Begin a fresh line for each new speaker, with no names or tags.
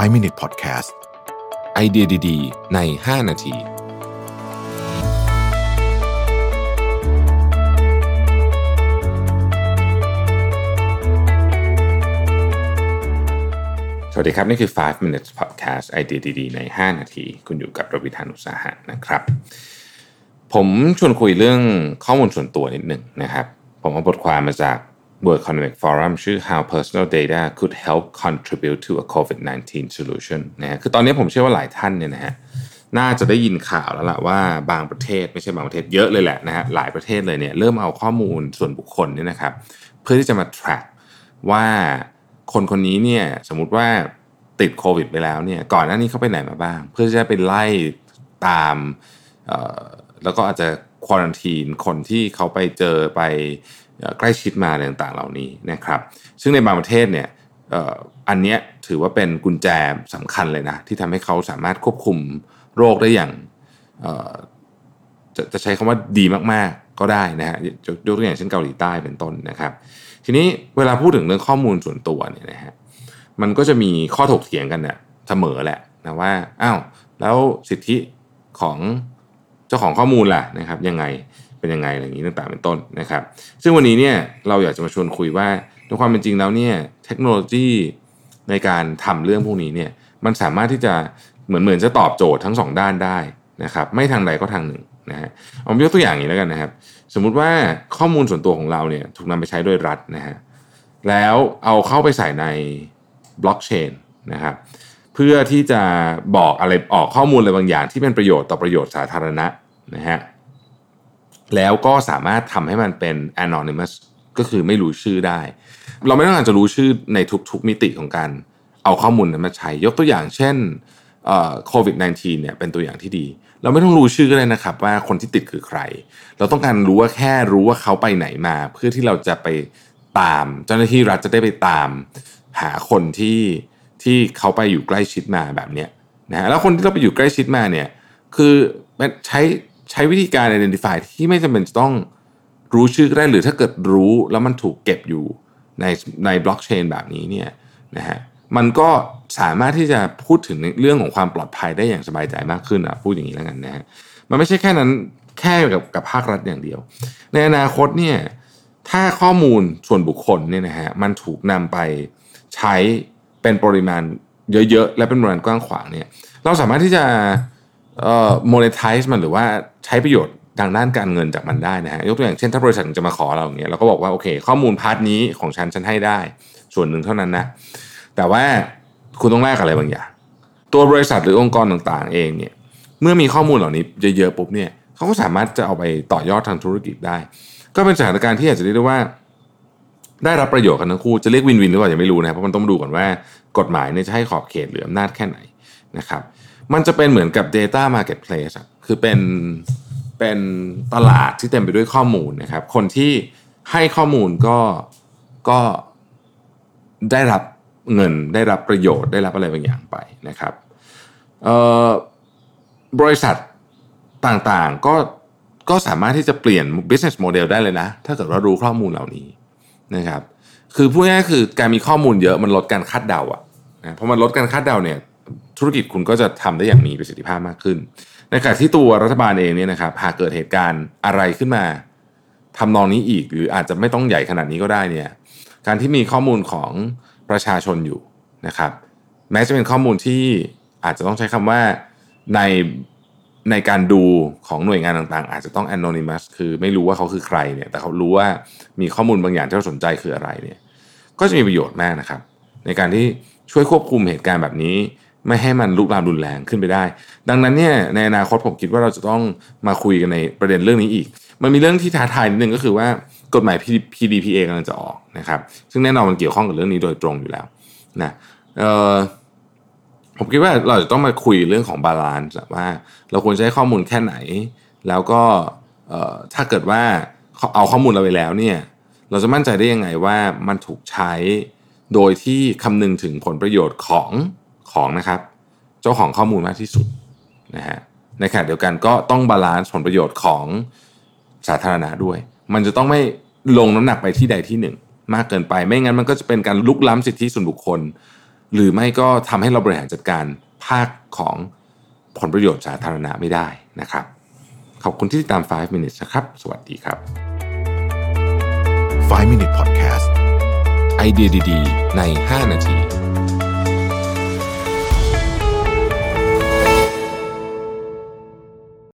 5 Minute Podcast
ไอเดียดีๆ ใน 5 นาที สวัสดีครับ นี่คือ 5 minutes podcast ไอเดียดีๆ ใน 5 นาที คุณอยู่กับรวิธานอุตสาหะนะครับ ผมชวนคุยเรื่องข้อมูลส่วนตัวนิดหนึ่งนะครับ ผมเอาบทความมาจาก World Economic Forum ชื่อ How Personal Data Could Help Contribute to a COVID-19 Solution นะฮะคือตอนนี้ผมเชื่อว่าหลายท่านเนี่ยนะฮะน่าจะได้ยินข่าวแล้วล่ะว่าบางประเทศไม่ใช่บางประเทศเยอะเลยแหละนะฮะหลายประเทศเลยเนี่ยเริ่มเอาข้อมูลส่วนบุคคลเนี่ยนะครับเพื่อที่จะมา track ว่าคนคนนี้เนี่ยสมมติว่าติดโควิดไปแล้วเนี่ยก่อนหน้านี้เขาไปไหนมาบ้าง เพื่อจะไปไล่ตามแล้วก็อาจจะ ควอนทีนคนที่เขาไปเจอไปใกล้ชิดมาอะไรต่างๆเหล่านี้นะครับ ซึ่งในบางประเทศเนี่ยอันนี้ถือว่าเป็นกุญแจสำคัญเลยนะ ที่ทำให้เขาสามารถควบคุมโรคได้อย่างจะจะใช้คำว่าดีมากๆก็ได้นะฮะยกตัวอย่างเช่นเกาหลีใต้เป็นต้นนะครับ ทีนี้เวลาพูดถึงเรื่องข้อมูลส่วนตัวเนี่ยนะฮะมันก็จะมีข้อถกเถียงกันเนี่ยเสมอแหละนะว่าอ้าวแล้วสิทธิของ จ้าของข้อมูลล่ะนะครับยังไงเป็นยังไงอะไรอย่างนี้ต่างๆเป็นต้นนะครับ ซึ่งวันนี้เนี่ยเราอยากจะมาชวนคุยว่าในความเป็นจริงแล้วเนี่ยเทคโนโลยีในการทำเรื่องพวกนี้เนี่ยมันสามารถที่จะเหมือนเหมือนจะตอบโจทย์ทั้งสองด้านได้นะครับไม่ทางใดก็ทางหนึ่งนะฮะผมยกตัวอย่างนี้แล้วกันนะครับ สมมุติว่าข้อมูลส่วนตัวของเราเนี่ยถูกนำไปใช้โดยรัฐนะฮะแล้วเอาเข้าไปใส่ในบล็อกเชนนะครับ เพื่อที่จะบอกอะไรออกข้อมูลอะไรบางอย่างที่เป็นประโยชน์ต่อประโยชน์สาธารณะนะฮะแล้วก็สามารถทำให้มันเป็น anonymous ก็คือไม่รู้ชื่อได้ เราไม่ต้องการจะรู้ชื่อในทุกๆมิติของการเอาข้อมูลนั้นมาใช้ ยกตัวอย่างเช่นโควิด -19 เนี่ยเป็นตัวอย่างที่ดี เราไม่ต้องรู้ชื่อก็ได้นะครับ ว่าคนที่ติดคือใคร เราต้องการรู้ว่าแค่รู้ว่าเขาไปไหนมา เพื่อที่เราจะไปตาม เจ้าหน้าที่รัฐจะได้ไปตาม หาคนที่ ที่เขาไปอยู่ใกล้ชิดมาแบบเนี้ยนะฮะแล้วคนที่เราไปอยู่ใกล้ชิดมาเนี่ยคือใช้ใช้วิธีการ identify ที่ไม่จำเป็นจะต้องรู้ชื่อก็ได้หรือถ้าเกิดรู้แล้วมันถูกเก็บอยู่ในในบล็อกเชนแบบนี้เนี่ยนะฮะมันก็สามารถที่จะพูดถึงเรื่องของความปลอดภัยได้อย่างสบายใจมากขึ้นอะพูดอย่างนี้แล้วกันนะฮะมันไม่ใช่แค่นั้นแค่กับกับภาครัฐอย่างเดียว ในอนาคตเนี่ยถ้าข้อมูลส่วนบุคคลเนี่ยนะฮะมันถูกนำไปใช้ เป็นปริมาณเยอะๆ และเป็นปริมาณกว้างขวางเนี่ยเราสามารถที่จะเอ่อ monetize มันหรือว่าใช้ประโยชน์ทางด้านการเงินจากมันได้นะฮะยกตัวอย่างเช่นถ้าบริษัทจะมาขอเราอย่างเงี้ยเราก็บอกว่าโอเค ข้อมูล part นี้ของฉันฉันให้ได้ ส่วนหนึ่งเท่านั้นนะแต่ว่าคุณต้องแลกอะไรบางอย่าง ตัวบริษัทหรือองค์กรต่างๆ เองเนี่ยเมื่อมีข้อมูลเหล่านี้เยอะๆปุ๊บเนี่ยเขาก็สามารถจะเอาไปต่อยอดทางธุรกิจได้ ก็เป็นสถานการณ์ที่อาจจะเรียกได้ว่า ได้รับประโยชน์กันทั้งคู่จะเรียกวินวินหรือเปล่ายังไม่รู้นะเพราะมันต้องดูก่อนว่ากฎหมายเนี่ยจะให้ขอบเขตหรืออำนาจแค่ไหนนะครับมันจะเป็นเหมือนกับ Data Marketplace คือเป็นเป็นตลาดที่เต็มไปด้วยข้อมูลนะครับคนที่ให้ข้อมูลก็ก็ได้รับเงินได้รับประโยชน์ได้รับอะไรบางอย่างไปนะครับบริษัทต่างๆก็ก็สามารถที่จะเปลี่ยน business model ได้เลยนะ ถ้าเกิดว่ารู้ข้อมูลเหล่านี้ นะครับคือพูดง่ายคือการมีข้อมูลเยอะมันลดการคาดเดาอะนะเพราะมันลดการคาดเดาเนี่ยธุรกิจคุณก็จะทำได้อย่างมีประสิทธิภาพมากขึ้น ในขณะที่ตัวรัฐบาลเองเนี่ยนะครับหากเกิดเหตุการณ์อะไรขึ้นมาทำนองนี้อีกหรืออาจจะไม่ต้องใหญ่ขนาดนี้ก็ได้เนี่ยการที่มีข้อมูลของประชาชนอยู่นะครับ แม้จะเป็นข้อมูลที่อาจจะต้องใช้คำว่าใน ในการดูของหน่วยงานต่างๆ อาจจะต้อง anonymous คือไม่รู้ว่าเขาคือใครเนี่ย แต่เขารู้ว่ามีข้อมูลบางอย่างที่เราสนใจคืออะไรเนี่ย ก็จะมีประโยชน์มากนะครับ ในการที่ช่วยควบคุมเหตุการณ์แบบนี้ ไม่ให้มันลุกลามรุนแรงขึ้นไปได้ ดังนั้นเนี่ยในอนาคตผมคิดว่าเราจะต้องมาคุยกันในประเด็นเรื่องนี้อีก มันมีเรื่องที่ท้าทายนิดนึงก็คือว่ากฎหมาย PDPA กำลังจะออกนะครับ ซึ่งแน่นอนมันเกี่ยวข้องกับเรื่องนี้โดยตรงอยู่แล้วนะเออ คิดว่าเราจะต้องมาคุยเรื่องของบาลานซ์ว่า เราควรให้ข้อมูลแค่ไหน แล้วก็ถ้าเกิดว่าเอาข้อมูลเราไปแล้วเนี่ย เราจะมั่นใจได้ยังไงว่ามันถูกใช้โดยที่คำนึงถึงผลประโยชน์ของของนะครับ เจ้าของข้อมูลมากที่สุดนะฮะในขณะเดียวกันก็ต้องบาลานซ์ผลประโยชน์ของสาธารณะด้วย มันจะต้องไม่ลงน้ำหนักไปที่ใดที่หนึ่ง มากเกินไปไม่งั้นมันก็จะเป็นการลุกล้ำสิทธิส่วนบุคคล หรือไม่ก็ทำให้เราบริหารจัดการภาคของผลประโยชน์สาธารณะไม่ได้นะครับ ขอบคุณที่ติดตาม 5 minutes นะครับ สวัสดีครับ
5 Minute Podcast
ไอเดียดีๆ ใน 5 นาที